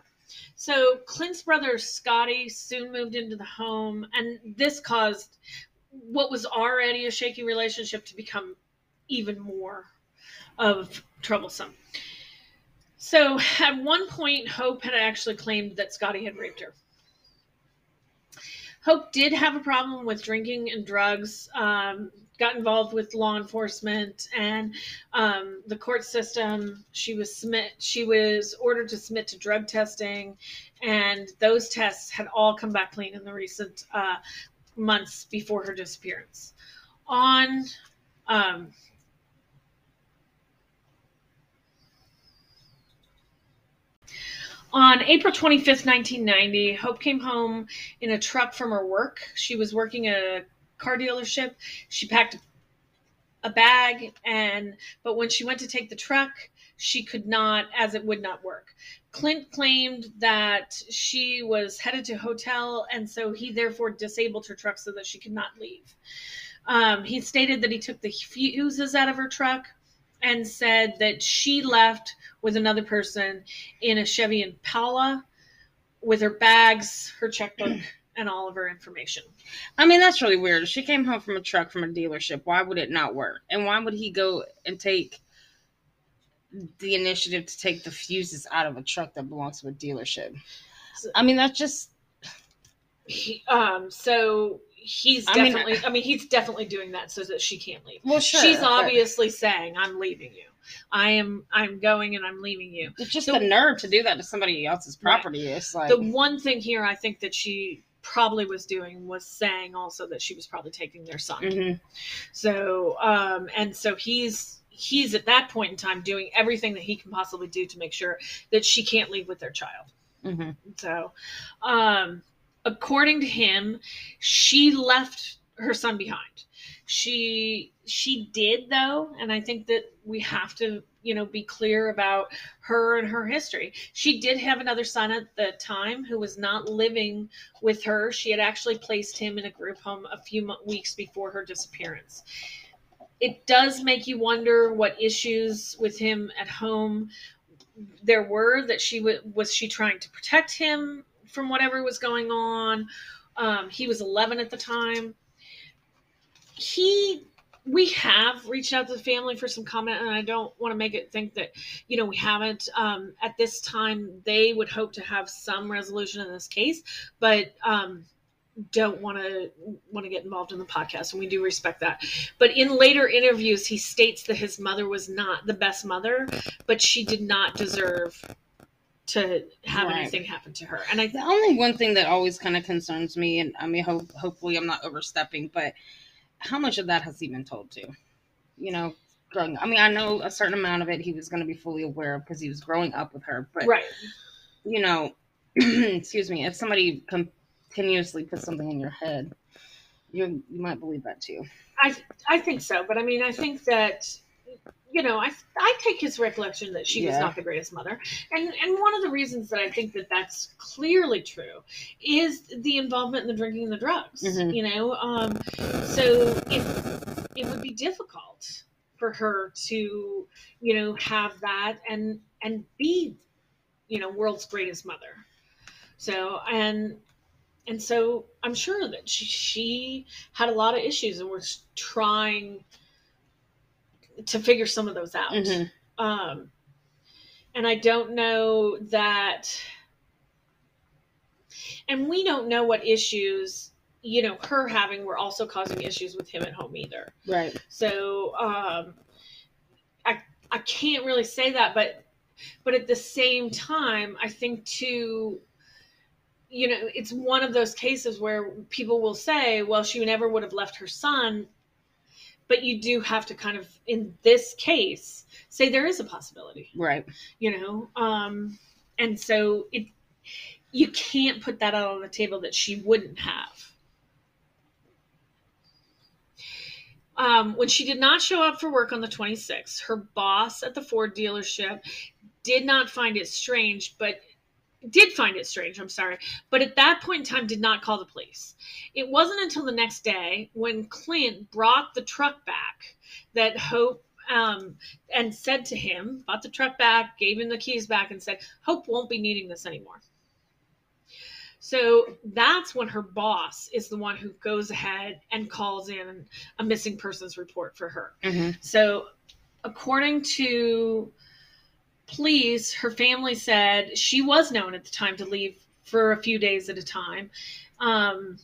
Speaker 2: So Clint's brother Scotty soon moved into the home, and this caused what was already a shaky relationship to become even more of troublesome. So at one point, Hope had actually claimed that Scotty had raped her. Hope did have a problem with drinking and drugs. Um, got involved with law enforcement and um, the court system. She was submit. She was ordered to submit to drug testing, and those tests had all come back clean in the recent uh, months before her disappearance. On um, On April 25th, 1990, Hope came home in a truck from her work. She was working a car dealership. She packed a bag and but when she went to take the truck, she could not as it would not work. Clint claimed that she was headed to hotel and so he therefore disabled her truck so that she could not leave. Um, he stated that he took the fuses out of her truck and said that she left with another person in a Chevy Impala with her bags, her checkbook, and all of her information.
Speaker 1: I mean, that's really weird. She came home from a truck from a dealership, why would it not work? And why would he go and take the initiative to take the fuses out of a truck that belongs to a dealership? I mean, that's just
Speaker 2: He, um, so he's
Speaker 1: I mean,
Speaker 2: definitely. I mean, he's definitely doing that so that she can't leave.
Speaker 1: well, sure.
Speaker 2: She's obviously saying, "I'm leaving you. I am. I'm going and I'm leaving you."
Speaker 1: It's just
Speaker 2: So-
Speaker 1: the nerve to do that to somebody else's
Speaker 2: Right.
Speaker 1: property. It's like
Speaker 2: the one thing here I think that she probably was doing was saying also that she was probably taking their son.
Speaker 1: Mhm.
Speaker 2: So, um, and so he's he's at that point in time doing everything that he can possibly do to make sure that she can't leave with their child.
Speaker 1: Mhm.
Speaker 2: So, um, according to him, she left her son behind. She she did though, and I think that we have to you know be clear about her and her history. She did have another son at the time who was not living with her. She had actually placed him in a group home a few weeks before her disappearance. It does make you wonder what issues with him at home there were that she w- was she trying to protect him from whatever was going on. Um, he was 11 at the time. He we have reached out to the family for some comment and i don't want to make it think that you know we haven't um, at this time they would hope to have some resolution in this case but um, don't want to want to get involved in the podcast and we do respect that but in later interviews he states that his mother was not the best mother but she did not deserve to have
Speaker 1: Right.
Speaker 2: anything happen to her and i
Speaker 1: The only one thing that always kind of concerns me, and I mean, hope, hopefully I'm not overstepping, but how much of that has he been told to? You know, growing. I mean, I know a certain amount of it he was going to be fully aware of because he was growing up with her, but
Speaker 2: right
Speaker 1: you know, excuse me, if somebody continuously puts something in your head, you you might believe that too.
Speaker 2: I I think so, but I mean, I think that you know, I I take his recollection that she was not the greatest mother, and and one of the reasons that I think that that's clearly true is the involvement in the drinking and the drugs.
Speaker 1: Mhm.
Speaker 2: You know, um, so if it would be difficult for her to you know have that and and be you know world's greatest mother. So and and so I'm sure that she, she had a lot of issues and was trying to figure some of those out.
Speaker 1: Mhm.
Speaker 2: Um, and I don't know that, and we don't know what issues you know her having were also causing issues with him at home either.
Speaker 1: Right.
Speaker 2: So um, I I can't really say that, but but at the same time, I think too. You know, it's one of those cases where people will say, "Well, she never would have left her son," but you do have to kind of, in this case, say there is a possibility.
Speaker 1: Right.
Speaker 2: You know, um, and so it you can't put that out on the table that she wouldn't have. Um, when she did not show up for work on the 26th, her boss at the Ford dealership did not find it strange, but did find it strange, I'm sorry, but at that point in time did not call the police. It wasn't until the next day when Clint brought the truck back that Hope um, and said to him, bought the truck back, gave him the keys back, and said, Hope won't be needing this anymore. So that's when her boss is the one who goes ahead and calls in a missing persons report for her.
Speaker 1: hmm
Speaker 2: So, according to police, her family said she was known at the time to leave for a few days at a time. Um,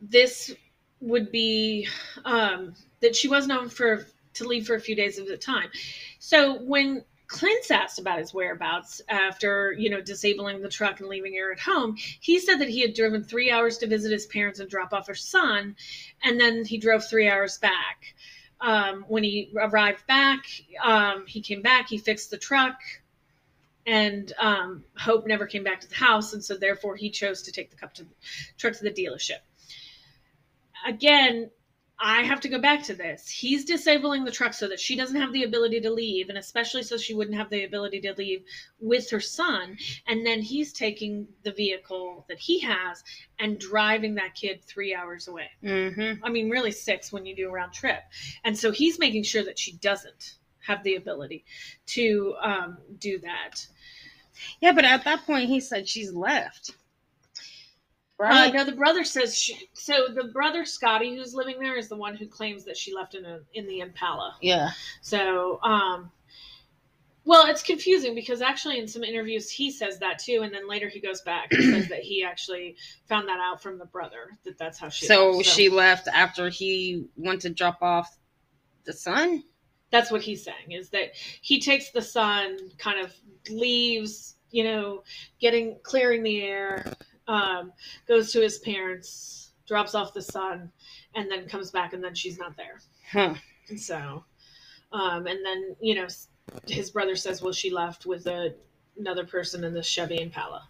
Speaker 2: this would be um, that she was known for to leave for a few days at a time. So when Clint's asked about his whereabouts after, you know, disabling the truck and leaving her at home, he said that he had driven three hours to visit his parents and drop off her son, and then he drove three hours back. Um, when he arrived back, um, he came back, he fixed the truck, and um, Hope never came back to the house, and so therefore he chose to take the cup to truck to the dealership. Again, I have to go back to this. He's disabling the truck so that she doesn't have the ability to leave, and especially so she wouldn't have the ability to leave with her son. And then he's taking the vehicle that he has and driving that kid three hours away.
Speaker 1: hmm
Speaker 2: I mean, really six when you do a round trip. And so he's making sure that she doesn't have the ability to um, do that.
Speaker 1: Yeah, but at that point, he said she's left.
Speaker 2: Uh,
Speaker 1: Right.
Speaker 2: no, the brother says she. So the brother Scotty, who's living there, is the one who claims that she left in a in the Impala.
Speaker 1: yeah.
Speaker 2: So, um, well, it's confusing because actually in some interviews he says that too, and then later he goes back and says that he actually found that out from the brother that that's how she.
Speaker 1: So,
Speaker 2: left.
Speaker 1: she left after he went to drop off the son.
Speaker 2: that's what he's saying is that he takes the son, kind of leaves, you know, getting clearing the air, um, goes to his parents, drops off the son, and then comes back, and then she's not there.
Speaker 1: Huh.
Speaker 2: And so, um, and then you know, his brother says, "Well, she left with a, another person in the Chevy Impala."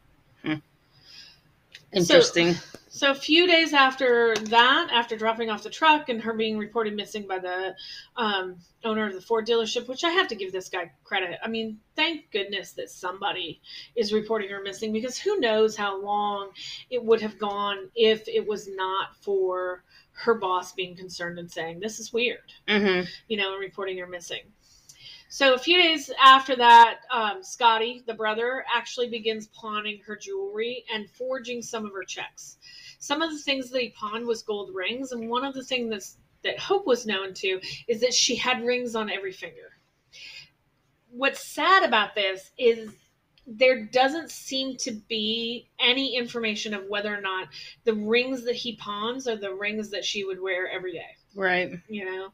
Speaker 1: Interesting.
Speaker 2: So a few days after that, after dropping off the truck and her being reported missing by the um, owner of the Ford dealership, which I have to give this guy credit. I mean, thank goodness that somebody is reporting her missing because who knows how long it would have gone if it was not for her boss being concerned and saying this is weird
Speaker 1: hmm
Speaker 2: you know, and reporting her missing. So a few days after that, um, Scotty, the brother, actually begins pawning her jewelry and forging some of her checks. Some of the things that he pawned was gold rings, and one of the things that's, that Hope was known to is that she had rings on every finger. What's sad about this is there doesn't seem to be any information of whether or not the rings that he pawns are the rings that she would wear every day
Speaker 1: Right.
Speaker 2: you know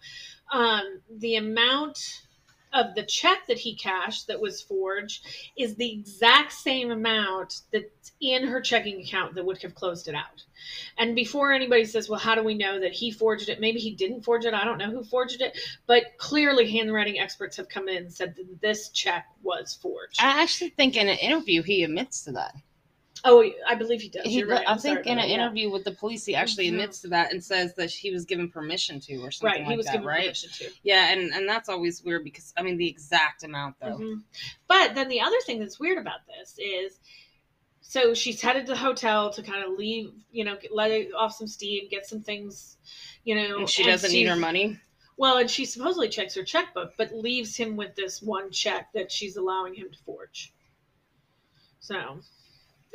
Speaker 2: um, the amount of the check that he cashed that was forged is the exact same amount that's in her checking account that would have closed it out. And before anybody says well how do we know that he forged it? Maybe he didn't forge it. I don't know who forged it. But clearly handwriting experts have come in and said that this check was forged.
Speaker 1: I actually think in an interview he admits to that.
Speaker 2: Oh i believe he does
Speaker 1: He,
Speaker 2: You're right.
Speaker 1: I
Speaker 2: I'm sorry
Speaker 1: think in an.
Speaker 2: Yeah.
Speaker 1: interview with the police, he actually
Speaker 2: Mhm.
Speaker 1: admits to that and says that he was given permission to, or something like that.
Speaker 2: right he
Speaker 1: like
Speaker 2: was
Speaker 1: that.
Speaker 2: given
Speaker 1: right?
Speaker 2: permission to
Speaker 1: Yeah, and and that's always weird because I mean the exact amount though.
Speaker 2: Mhm. But then the other thing that's weird about this is so she's headed to the hotel to kind of leave, you know, let it off some steam, get some things, you know.
Speaker 1: And she doesn't need her money.
Speaker 2: Well, and she supposedly checks her checkbook, but leaves him with this one check that she's allowing him to forge. So,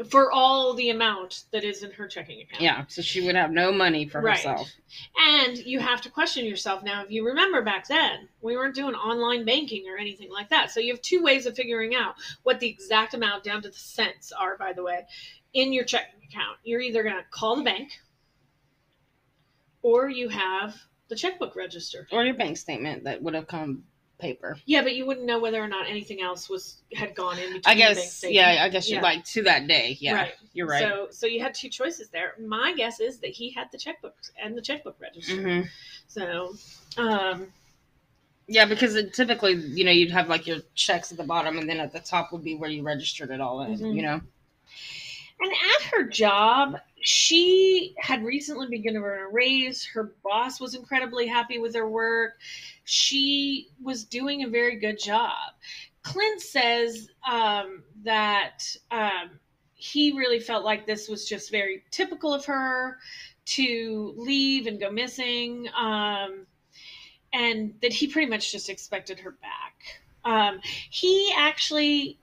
Speaker 2: for all the amount that is in her checking account.
Speaker 1: Yeah, so she would have no money for
Speaker 2: Right.
Speaker 1: herself.
Speaker 2: And you have to question yourself now. If you remember back then, we weren't doing online banking or anything like that. So you have two ways of figuring out what the exact amount down to the cents are, by the way, in your checking account. You're either going to call the bank or you have the checkbook register.
Speaker 1: Or your bank statement that would have come paper.
Speaker 2: Yeah, but you wouldn't know whether or not anything else was had gone in between
Speaker 1: I guess, yeah, I guess you're like to that day. Yeah,
Speaker 2: Right.
Speaker 1: you're right.
Speaker 2: So so you had two choices there. My guess is that he had the checkbooks and the checkbook register.
Speaker 1: hmm
Speaker 2: So um
Speaker 1: Yeah, because it, typically, you know, you'd have like your checks at the bottom, and then at the top would be where you registered it all in.
Speaker 2: Mhm.
Speaker 1: You know.
Speaker 2: And at her job, she had recently been given a raise. Her boss was incredibly happy with her work. She was doing a very good job. Clint says um, that um, he really felt like this was just very typical of her to leave and go missing, um, and that he pretty much just expected her back. Um, he actually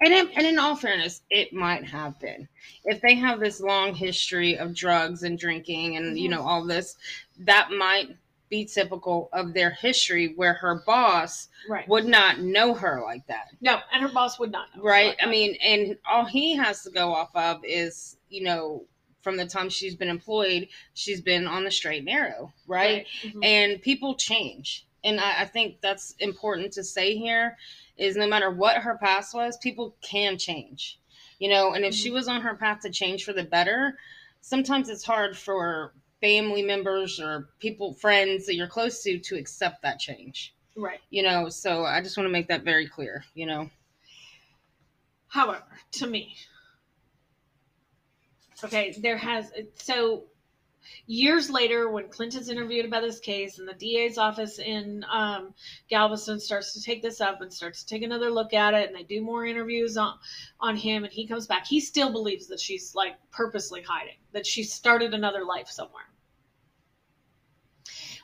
Speaker 1: And in, and in all fairness, it might have been. If they have this long history of drugs and drinking and, you
Speaker 2: Mhm.
Speaker 1: know, all this, that might be typical of their history where her boss
Speaker 2: right
Speaker 1: would not know her like that.
Speaker 2: no, and her boss would not know.
Speaker 1: Right?
Speaker 2: about
Speaker 1: I mean, and all he has to go off of is, you know, from the time she's been employed, she's been on the straight and narrow, right?
Speaker 2: Mhm.
Speaker 1: and people change and I, I think that's important to say here is no matter what her past was people can change you know and if she
Speaker 2: Mhm.
Speaker 1: was on her path to change for the better sometimes it's hard for family members or people friends that you're close to to accept that change
Speaker 2: right.
Speaker 1: you know so i just want to make that very clear you know
Speaker 2: However, to me, okay, there has so years later when Clinton's interviewed about this case and the DA's office in um, Galveston starts to take this up and starts to take another look at it and they do more interviews on on him and he comes back. He still believes that she's like purposely hiding that she started another life somewhere.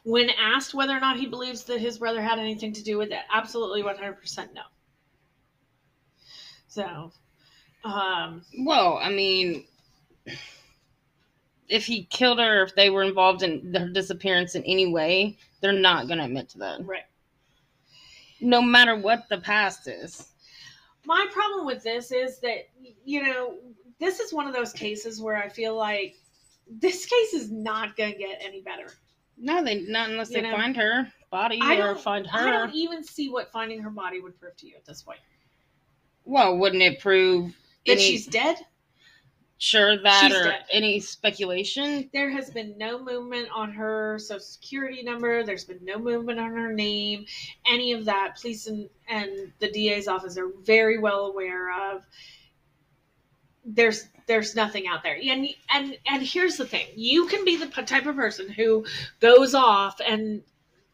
Speaker 2: When asked whether or not he believes that his brother had anything to do with it absolutely 100% no. So um
Speaker 1: well i mean if he killed her if they were involved in her disappearance in any way they're not going to admit to that.
Speaker 2: Right.
Speaker 1: No matter what the past is.
Speaker 2: My problem with this is that you know this is one of those cases where i feel like this case is not going to get any better.
Speaker 1: No, they not unless
Speaker 2: You
Speaker 1: they
Speaker 2: know,
Speaker 1: find her body
Speaker 2: I
Speaker 1: or find
Speaker 2: i don't even see what finding her body would prove to you at this point.
Speaker 1: Well, wouldn't it prove
Speaker 2: that
Speaker 1: any,
Speaker 2: she's dead
Speaker 1: sure that
Speaker 2: she's
Speaker 1: or
Speaker 2: dead.
Speaker 1: any speculation?
Speaker 2: there has been no movement on her social security number. There's been no movement on her name. Any of that police and, and the da's office are very well aware of. There's there's nothing out there. And and and here's the thing. You can be the type of person who goes off and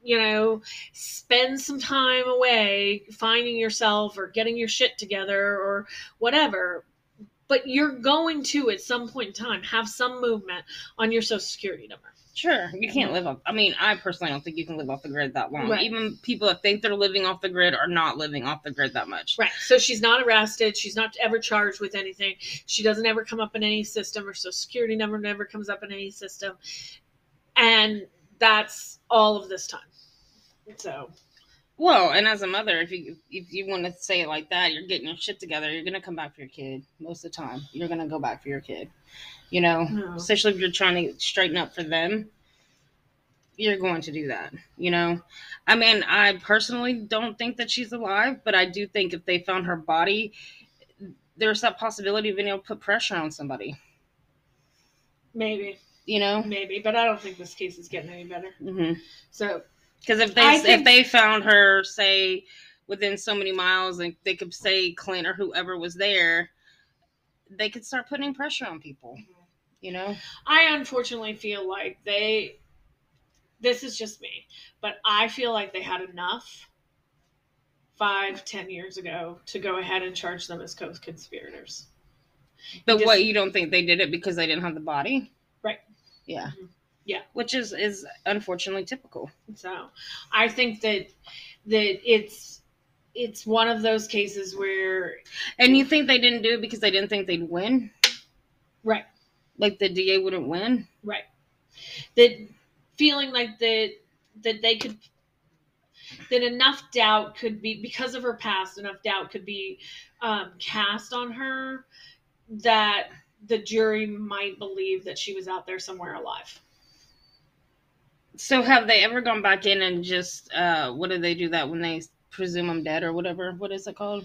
Speaker 2: you know spend some time away finding yourself or getting your shit together or whatever but you're going to at some point in time have some movement on your social security number
Speaker 1: Sure, you can't live off. I mean, I personally don't think you can live off the grid that long.
Speaker 2: Right.
Speaker 1: Even people that think they're living off the grid are not living off the grid that much.
Speaker 2: right so she's not arrested she's not ever charged with anything she doesn't ever come up in any system her social security number never comes up in any system and that's all of this time so
Speaker 1: Well, and as a mother, if you if you want to say it like that, you're getting your shit together. You're gonna come back for your kid most of the time. You're gonna go back for your kid. You know,
Speaker 2: No.
Speaker 1: especially if you're trying to straighten up for them. You're going to do that. You know, I mean, I personally don't think that she's alive, but I do think if they found her body, there's that possibility of being able to put pressure on somebody.
Speaker 2: maybe
Speaker 1: You know,
Speaker 2: maybe but i don't think this case is getting any better
Speaker 1: because
Speaker 2: so
Speaker 1: if they
Speaker 2: I
Speaker 1: if
Speaker 2: think-
Speaker 1: they found her, say within so many miles, and they could say Clint or whoever was there, they could start putting pressure on people. You know,
Speaker 2: I unfortunately feel like they. This is just me, but I feel like they had enough five, ten years ago to go ahead and charge them as co-conspirators.
Speaker 1: but
Speaker 2: Just-
Speaker 1: what you don't think they did it because they didn't have the body,
Speaker 2: Right.
Speaker 1: Yeah,
Speaker 2: Mhm. Yeah.
Speaker 1: which is is unfortunately typical.
Speaker 2: So, I think that that it's it's one of those cases where
Speaker 1: And you think they didn't do it because they didn't think they'd win?
Speaker 2: right
Speaker 1: Like the DA wouldn't win?
Speaker 2: right that feeling like that that they could that enough doubt could be because of her past enough doubt could be um, cast on her that the jury might believe that she was out there somewhere alive
Speaker 1: So have they ever gone back in and just uh what do they do that when they presume I'm dead or whatever? What is it called?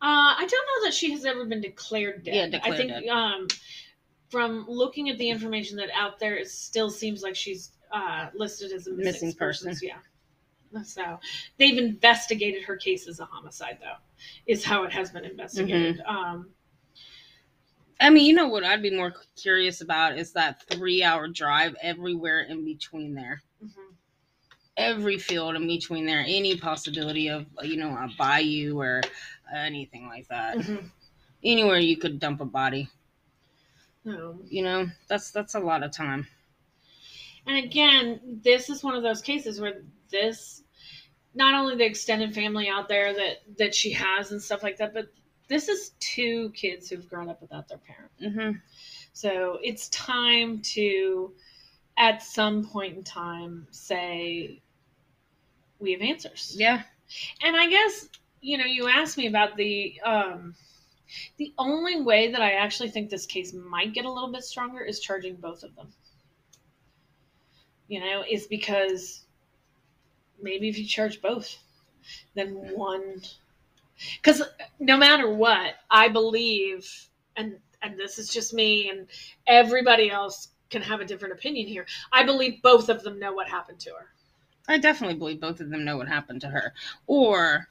Speaker 2: Uh, I don't know that she has ever been declared dead.
Speaker 1: Yeah, declared
Speaker 2: I think
Speaker 1: dead.
Speaker 2: um, from looking at the information that out there, it still seems like she's uh, listed as a missing,
Speaker 1: Missing person.
Speaker 2: persons, Yeah. So they've investigated her case as a homicide, though, is how it has been investigated.
Speaker 1: Mm-hmm.
Speaker 2: Um,
Speaker 1: I mean, you know what I'd be more curious about is that three hour drive everywhere in between there. Every field in between there, any possibility of you know a bayou or anything like that.
Speaker 2: Mhm.
Speaker 1: Anywhere you could dump a body,
Speaker 2: Um,
Speaker 1: you know, that's that's a lot of time.
Speaker 2: And again, this is one of those cases where this, not only the extended family out there that that she has and stuff like that, but this is two kids who've grown up without their parent.
Speaker 1: hmm
Speaker 2: So it's time to, at some point in time, say we have answers.
Speaker 1: Yeah,
Speaker 2: And I guess you know, you asked me about the um, the only way that I actually think this case might get a little bit stronger is charging both of them. You know, is because maybe if you charge both, then one, because no matter what, I believe, and and this is just me, and everybody else can have a different opinion here. I believe both of them know what happened to her.
Speaker 1: I definitely believe both of them know what happened to her, or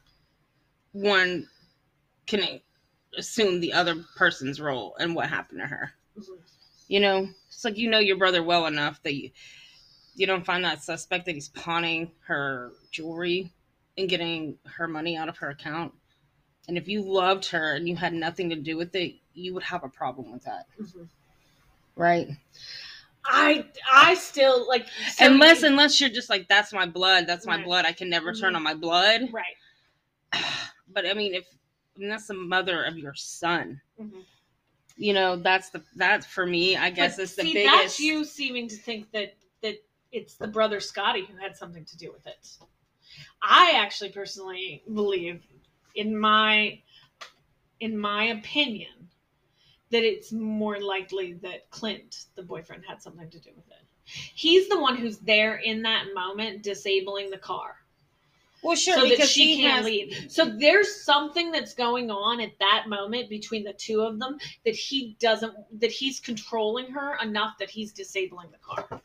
Speaker 1: one can assume the other person's role and what happened to her.
Speaker 2: Mhm.
Speaker 1: You know, it's like you know your brother well enough that you you don't find that suspect that he's pawning her jewelry and getting her money out of her account. And if you loved her and you had nothing to do with it, you would have a problem with that,
Speaker 2: Mhm.
Speaker 1: right?
Speaker 2: I I still like so
Speaker 1: unless
Speaker 2: you-
Speaker 1: unless you're just like that's my blood, that's my
Speaker 2: Right.
Speaker 1: blood. I can never turn
Speaker 2: Mhm.
Speaker 1: on my blood.
Speaker 2: right.
Speaker 1: But I mean, if I mean, that's the mother of your son,
Speaker 2: Mhm.
Speaker 1: you know, that's the that for me. I guess
Speaker 2: But
Speaker 1: is the
Speaker 2: see,
Speaker 1: biggest.
Speaker 2: That's you seeming to think that that it's the brother Scotty who had something to do with it. I actually personally believe, in my in my opinion, that it's more likely that Clint, the boyfriend, had something to do with it. He's the one who's there in that moment, disabling the car.
Speaker 1: Well, sure,
Speaker 2: so that
Speaker 1: because
Speaker 2: she can't
Speaker 1: has.
Speaker 2: leave. So there's something that's going on at that moment between the two of them that he doesn't that he's controlling her enough that he's disabling the car.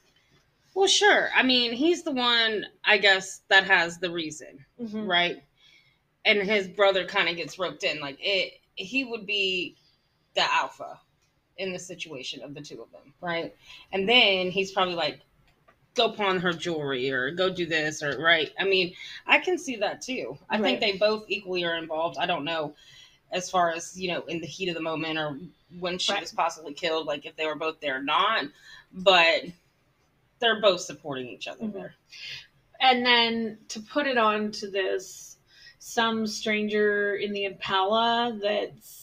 Speaker 1: Well, sure. I mean, he's the one, I guess, that has the reason,
Speaker 2: Mhm.
Speaker 1: right? And his brother kind of gets roped in. Like it, he would be the alpha in the situation of the two of them, right? And then he's probably like, go pawn her jewelry or go do this or right. I mean, I can see that too. I think they both equally are involved. I don't know as far as you know in the heat of the moment or when she
Speaker 2: Right.
Speaker 1: was possibly killed, like if they were both there or not, but they're both supporting each other
Speaker 2: Mhm.
Speaker 1: there.
Speaker 2: And then to put it on to this, some stranger in the Impala that's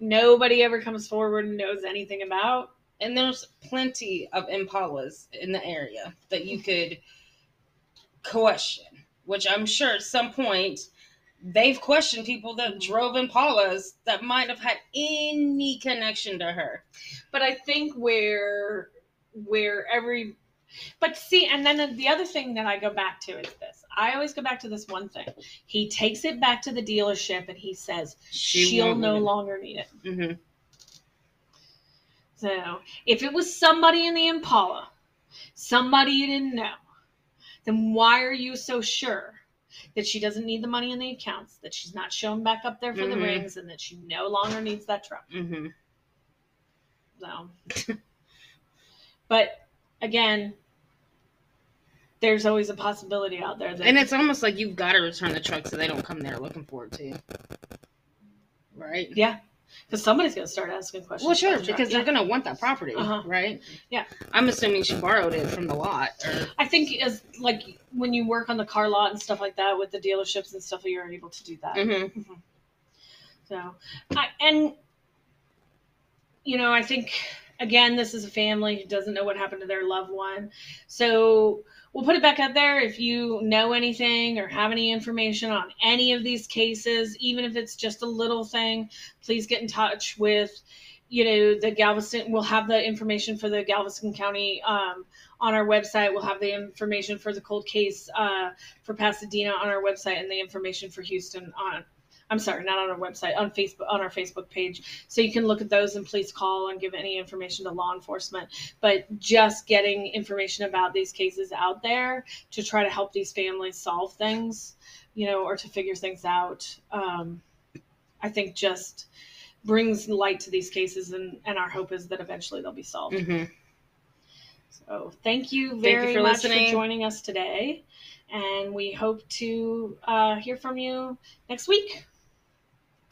Speaker 2: nobody ever comes forward and knows anything about.
Speaker 1: And there's plenty of Impalas in the area that you could question, which I'm sure at some point they've questioned people that mm-hmm. drove Impalas that might have had any connection to her.
Speaker 2: But I think where where every but see, and then the other thing that I go back to is this. I always go back to this one thing. He takes it back to the dealership and he says she will no longer need it.
Speaker 1: hmm
Speaker 2: So if it was somebody in the Impala, somebody you didn't know, then why are you so sure that she doesn't need the money in the accounts, that she's not showing back up there for the
Speaker 1: Mhm.
Speaker 2: rings, and that she no longer needs that truck?
Speaker 1: hmm
Speaker 2: So, but again, there's always a possibility out there that
Speaker 1: And it's almost like you've got to return the truck so they don't come there looking for it too. Right?
Speaker 2: yeah, because somebody's going to start asking questions.
Speaker 1: Well, sure,
Speaker 2: the
Speaker 1: because
Speaker 2: truck.
Speaker 1: they're going to want that property,
Speaker 2: Uh-huh.
Speaker 1: right?
Speaker 2: Yeah.
Speaker 1: I'm assuming she borrowed it from the lot. Or,
Speaker 2: I think as like when you work on the car lot and stuff like that with the dealerships and stuff, you're able to do that.
Speaker 1: Mhm.
Speaker 2: So, I, and you know, I think again, this is a family who doesn't know what happened to their loved one. So we'll put it back out there. If you know anything or have any information on any of these cases, even if it's just a little thing, please get in touch with. You know, the Galveston, we'll have the information for the Galveston County um, on our website. We'll have the information for the cold case uh, for Pasadena on our website and the information for Houston on I'm sorry, not on our website, on Facebook, on our Facebook page. So you can look at those and please call and give any information to law enforcement. But just getting information about these cases out there to try to help these families solve things, you know, or to figure things out, um, I think just brings light to these cases. And, and our hope is that eventually they'll be solved.
Speaker 1: Mhm.
Speaker 2: So thank you thank
Speaker 1: you
Speaker 2: very
Speaker 1: for
Speaker 2: much
Speaker 1: listening.
Speaker 2: for joining us today. And we hope to uh, hear from you next week.